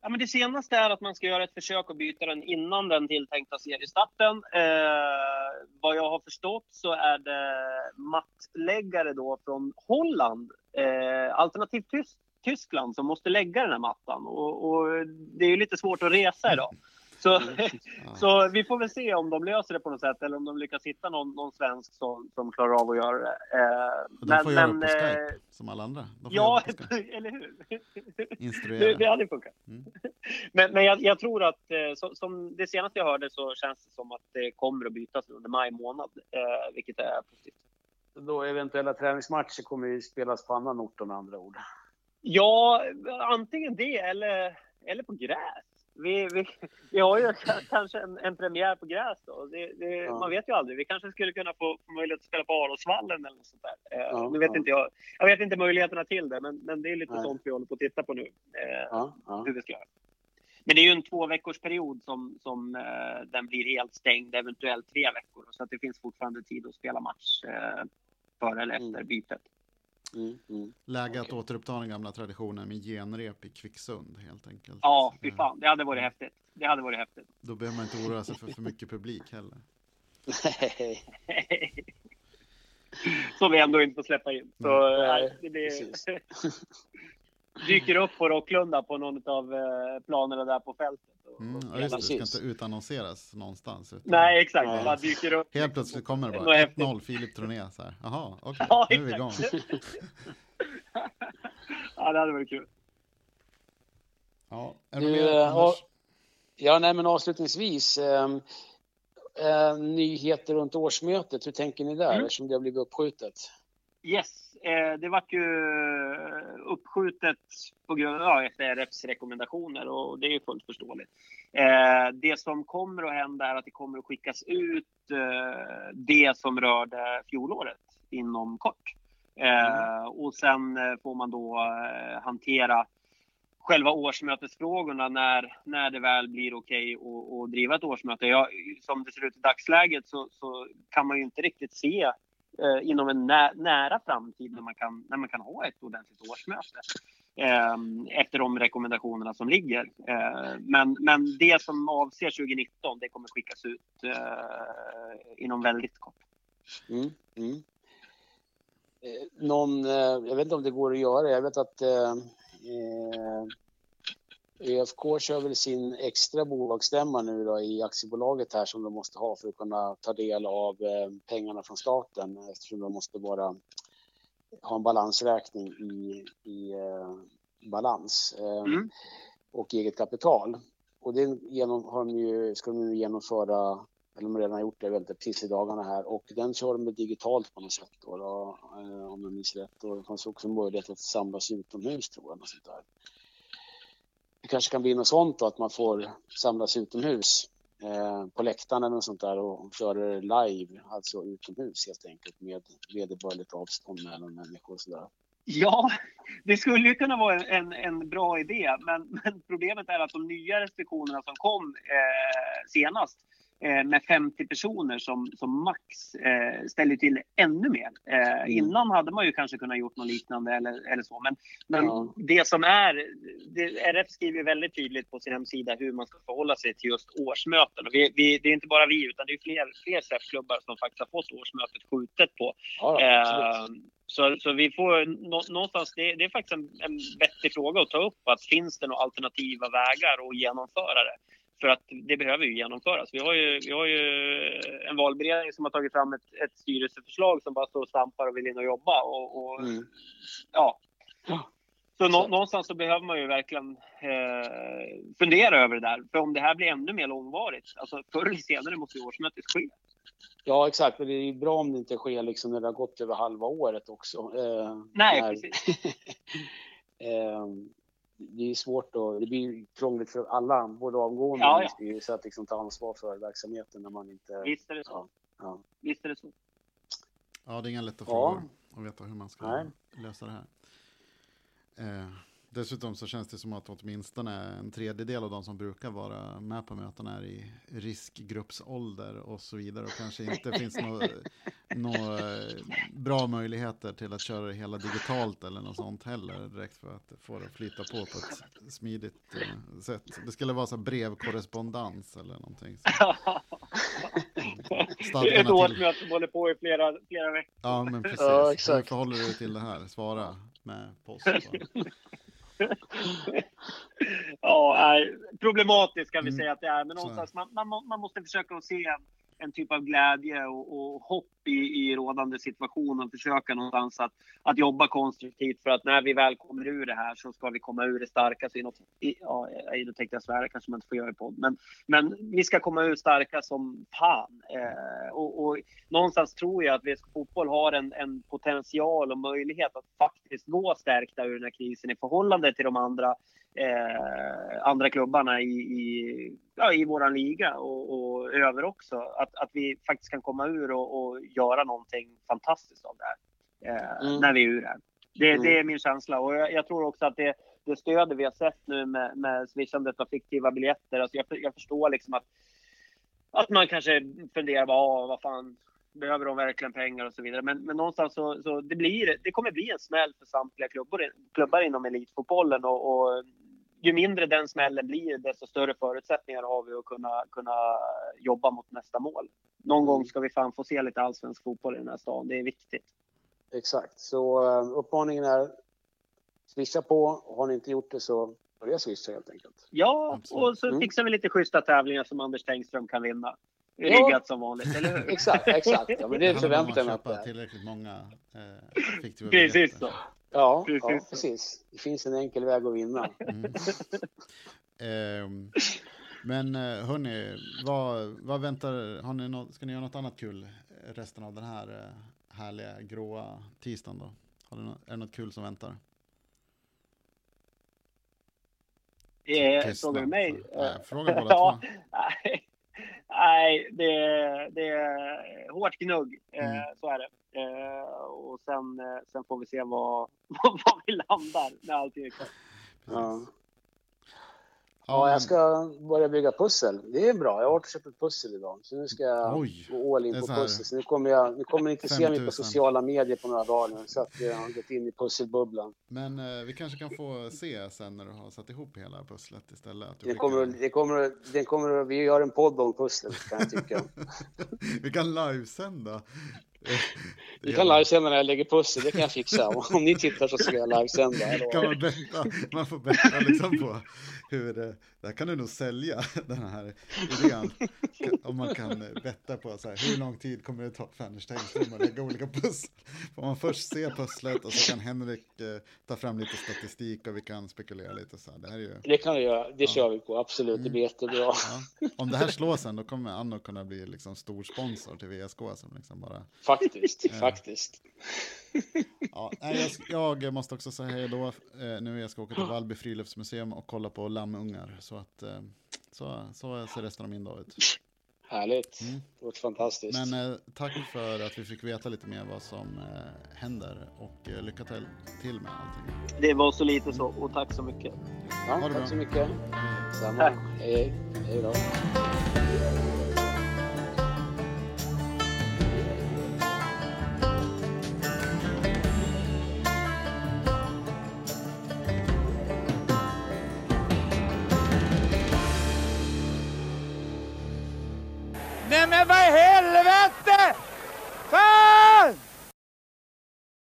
Speaker 1: Ja, men det senaste är att man ska göra ett försök att byta den innan den tilltänkta seriestarten. Eh, vad jag har förstått så är det mattläggare då från Holland, eh, alternativt Tysk, Tyskland som måste lägga den här mattan. Och, och det är ju lite svårt att resa idag. Så, så vi får väl se om de löser det på något sätt eller om de lyckas hitta någon, någon svensk som, som klarar av att göra det.
Speaker 2: Eh, de men, får göra det på Skype, eh, som alla andra.
Speaker 1: Ja, eller hur?
Speaker 2: Instruera.
Speaker 1: Det, det hade funkat. Mm. Men, men jag, jag, tror att, eh, så, som det senaste jag hörde så känns det som att det kommer att bytas under maj månad, eh, vilket är positivt.
Speaker 3: Då eventuella träningsmatcher kommer ju spelas på annan ort med andra ord.
Speaker 1: Ja, antingen det eller, eller på gräs. Vi, vi, vi har ju kanske en, en premiär på gräs då. Det, det, ja. Man vet ju aldrig. Vi kanske skulle kunna få, få möjlighet att spela på Arosvallen eller något sånt där. Eh, ja, nu vet ja. inte jag. Jag vet inte möjligheterna till det, men, men det är lite Nej. sånt vi håller på att titta på nu. Eh, hur vi ska göra. Men det är ju en två veckors period som, som eh, den blir helt stängd, eventuellt tre veckor. Så att det finns fortfarande tid att spela match eh, före eller efter mm. bytet.
Speaker 2: Mm, mm. Läge att okay. återuppta den gamla traditionen med genrep i Kvicksund helt enkelt.
Speaker 1: Ja, fy fan. Det hade varit häftigt. Det hade varit häftigt.
Speaker 2: Då behöver man inte oroa sig för för mycket publik heller.
Speaker 3: Nej.
Speaker 1: Som vi ändå inte får släppa in. Så, mm. nej, det, det dyker upp på Rocklunda på någon av eh, planerna där på fältet.
Speaker 2: Mm, ja, just det, det ska inte utannonseras någonstans. Utan...
Speaker 1: Nej, exakt. Det bara dyker upp.
Speaker 2: Helt plötsligt kommer det bara 1-0 Filip Troné. Så här. Jaha, okej, okay, ja, nu är vi igång.
Speaker 1: ja, det hade varit kul.
Speaker 2: Ja, är du, med, äh,
Speaker 3: Ja, nej, men avslutningsvis. Äh, äh, nyheter runt årsmötet, hur tänker ni där? Mm. Eftersom det har blivit uppskjutet.
Speaker 1: Yes, eh, det vart ju Eh, uppskjutet på grund av FRFs rekommendationer och det är fullt förståeligt. Eh, det som kommer att hända är att det kommer att skickas ut eh, det som rörde fjolåret inom kort. Mm. Och sen eh, får man då hantera själva årsmötesfrågorna när, när det väl blir okej okay att driva ett årsmöte. Ja, som det ser ut i dagsläget så, så kan man ju inte riktigt se eh, inom en nä nära framtid när man, kan, när man kan ha ett ordentligt årsmöte. Eh, efter de rekommendationerna som ligger. Eh, men, men det som avser 2019, det kommer skickas ut eh, inom väldigt kort.
Speaker 3: Mm, mm. Eh, någon, eh, jag vet inte om det går att göra, jag vet att eh, eh, ÖFK kör väl sin extra bolagsstämma nu då i aktiebolaget här som de måste ha för att kunna ta del av eh, pengarna från staten eftersom de måste vara, ha en balansräkning i, i eh, balans eh, mm. och eget kapital. Och det genom, har de ju, ska de nu genomföra, eller de har redan gjort det väldigt precis i dagarna här och den kör de digitalt på något sätt då, då om jag minns rätt. Och det fanns också möjlighet att samlas utomhus tror jag. Något sånt där det kanske kan bli något sånt då, att man får samlas utomhus eh, på läktaren eller något sånt där och köra det live, alltså utomhus helt enkelt med vederbörligt avstånd mellan människor och sådär.
Speaker 1: Ja, det skulle ju kunna vara en, en bra idé, men, men, problemet är att de nya restriktionerna som kom eh, senast med 50 personer som, som max eh, ställer till ännu mer. Eh, mm. Innan hade man ju kanske kunnat gjort något liknande eller, eller så. Men, men ja. det som är, det, RF skriver väldigt tydligt på sin hemsida hur man ska förhålla sig till just årsmöten. Och vi, vi, det är inte bara vi utan det är fler, fler SEF-klubbar som faktiskt har fått årsmötet skjutet på. Ja, eh, så, så vi får någonstans, det, det är faktiskt en, en vettig fråga att ta upp. Att finns det några alternativa vägar att genomföra det? För att det behöver ju genomföras. Vi har ju, vi har ju en valberedning som har tagit fram ett, ett styrelseförslag som bara står och stampar och vill in och jobba. Och, och mm. ja. Så nå, någonstans så behöver man ju verkligen eh, fundera över det där. För om det här blir ännu mer långvarigt, alltså förr eller senare måste ju årsmötet ske.
Speaker 3: Ja, exakt. Men det är bra om det inte sker liksom när det har gått över halva året också. Eh,
Speaker 1: Nej, när... precis.
Speaker 3: eh, det är svårt och det blir krångligt för alla, både avgående ja, ja. styrelse att liksom ta ansvar för verksamheten när man inte...
Speaker 1: Visst är det så. Ja, ja. Visst är det så.
Speaker 2: Ja, det är inga lätta frågor att veta hur man ska Nej. lösa det här. Eh, Dessutom så känns det som att åtminstone en tredjedel av de som brukar vara med på mötena är i riskgruppsålder och så vidare och kanske inte finns några nå eh, bra möjligheter till att köra det hela digitalt eller något sånt heller direkt för att få det att flyta på på ett smidigt uh, sätt. Det skulle vara så brevkorrespondens eller någonting. Så.
Speaker 1: Ett årsmöte som håller på i flera, flera veckor.
Speaker 2: Ja, men precis. Ja. Hur förhåller du dig till det här? Svara med post.
Speaker 1: ja, nej, problematiskt kan vi mm. säga att det är. Men någonstans, man, man, man måste försöka att se en typ av glädje och, och hopp i, i rådande situation och försöka någonstans att, att jobba konstruktivt för att när vi väl kommer ur det här så ska vi komma ur det starka. Så i något, i, ja, nu tänkte jag svära, kanske man inte får göra i podd, men, men vi ska komma ur starka som fan. Eh, och, och, någonstans tror jag att VSK Fotboll har en, en potential och möjlighet att faktiskt gå stärkta ur den här krisen i förhållande till de andra eh, andra klubbarna i, i, ja, i våran liga och, och över också. Att, att vi faktiskt kan komma ur och, och göra någonting fantastiskt av det här. Eh, mm. När vi är ur här. Det, mm. det är min känsla och jag, jag, tror också att det, det stödet vi har sett nu med, med swishandet av fiktiva biljetter. Alltså jag, jag förstår liksom att, att man kanske funderar, vad, vad fan, behöver de verkligen pengar och så vidare. Men, men någonstans så, så det, blir, det kommer bli en smäll för samtliga klubbar, klubbar inom elitfotbollen och, och ju mindre den smällen blir, desto större förutsättningar har vi att kunna, kunna jobba mot nästa mål. Någon gång ska vi fan få se lite allsvensk fotboll i den här stan. Det är viktigt.
Speaker 3: Exakt, så uh, uppmaningen är swisha på. Har ni inte gjort det så börja swisha helt enkelt.
Speaker 1: Ja, och så mm. fixar vi lite schyssta tävlingar som Anders Tengström kan vinna. Riggat ja. som vanligt, eller hur?
Speaker 3: exakt, exakt. Ja, men det förväntar jag mig.
Speaker 2: tillräckligt många
Speaker 1: eh, Precis så.
Speaker 3: Ja, precis. Ja, precis. Det finns en enkel väg att vinna. Mm.
Speaker 2: eh, men hörni, vad, vad väntar, har ni något, ska ni göra något annat kul resten av den här eh, härliga gråa tisdagen då? Har ni, är det något kul som väntar?
Speaker 1: Eh, frågar du mig?
Speaker 2: Fråga båda två.
Speaker 1: Nej, det, det är hårt gnugg. Eh, mm. Så är det. Eh, och sen, eh, sen får vi se var, var vi landar när allting är klart.
Speaker 3: Ja. Ja, jag ska börja bygga pussel. Det är bra. Jag har varit och köpt ett pussel idag. Så nu ska jag Oj, gå all in på pussel. Så nu kommer jag, nu kommer ni inte se mig på sociala medier på några dagar nu. Så att jag har gått in i pusselbubblan.
Speaker 2: Men eh, vi kanske kan få se sen när du har satt ihop hela pusslet istället.
Speaker 3: det kommer, det kommer, det kommer, vi gör en podd om pussel kan jag tycka.
Speaker 2: vi kan livesända.
Speaker 3: Vi kan livesända när jag lägger pussel, det kan jag fixa. Om ni tittar så ska jag livesända.
Speaker 2: Kan man betta? Man får betta liksom på hur, det här kan du nog sälja, den här idén. Om man kan betta på så här, hur lång tid kommer det ta för Anders Tengström att lägga olika pussel. Får man först se pusslet och så kan Henrik eh, ta fram lite statistik och vi kan spekulera lite så här. Det, här är ju,
Speaker 3: det kan vi göra, det ja. kör vi på, absolut, det blir mm. jättebra. Ja.
Speaker 2: Om det här slår sen, då kommer Anno kunna bli liksom stor sponsor till VSK som liksom bara...
Speaker 3: Faktiskt, eh, faktiskt.
Speaker 2: Ja, jag, jag, måste också säga hej då. Eh, nu jag ska åka till Vallby friluftsmuseum och kolla på lammungar. Så att eh, så, så ser resten av min dag ut.
Speaker 3: Härligt, mm. det låter fantastiskt.
Speaker 2: Men eh, tack för att vi fick veta lite mer vad som eh, händer och eh, lycka till, till med allting.
Speaker 1: Det var så lite så och tack så mycket.
Speaker 3: Ja, tack bra. så mycket. Samma. Hej, hej då.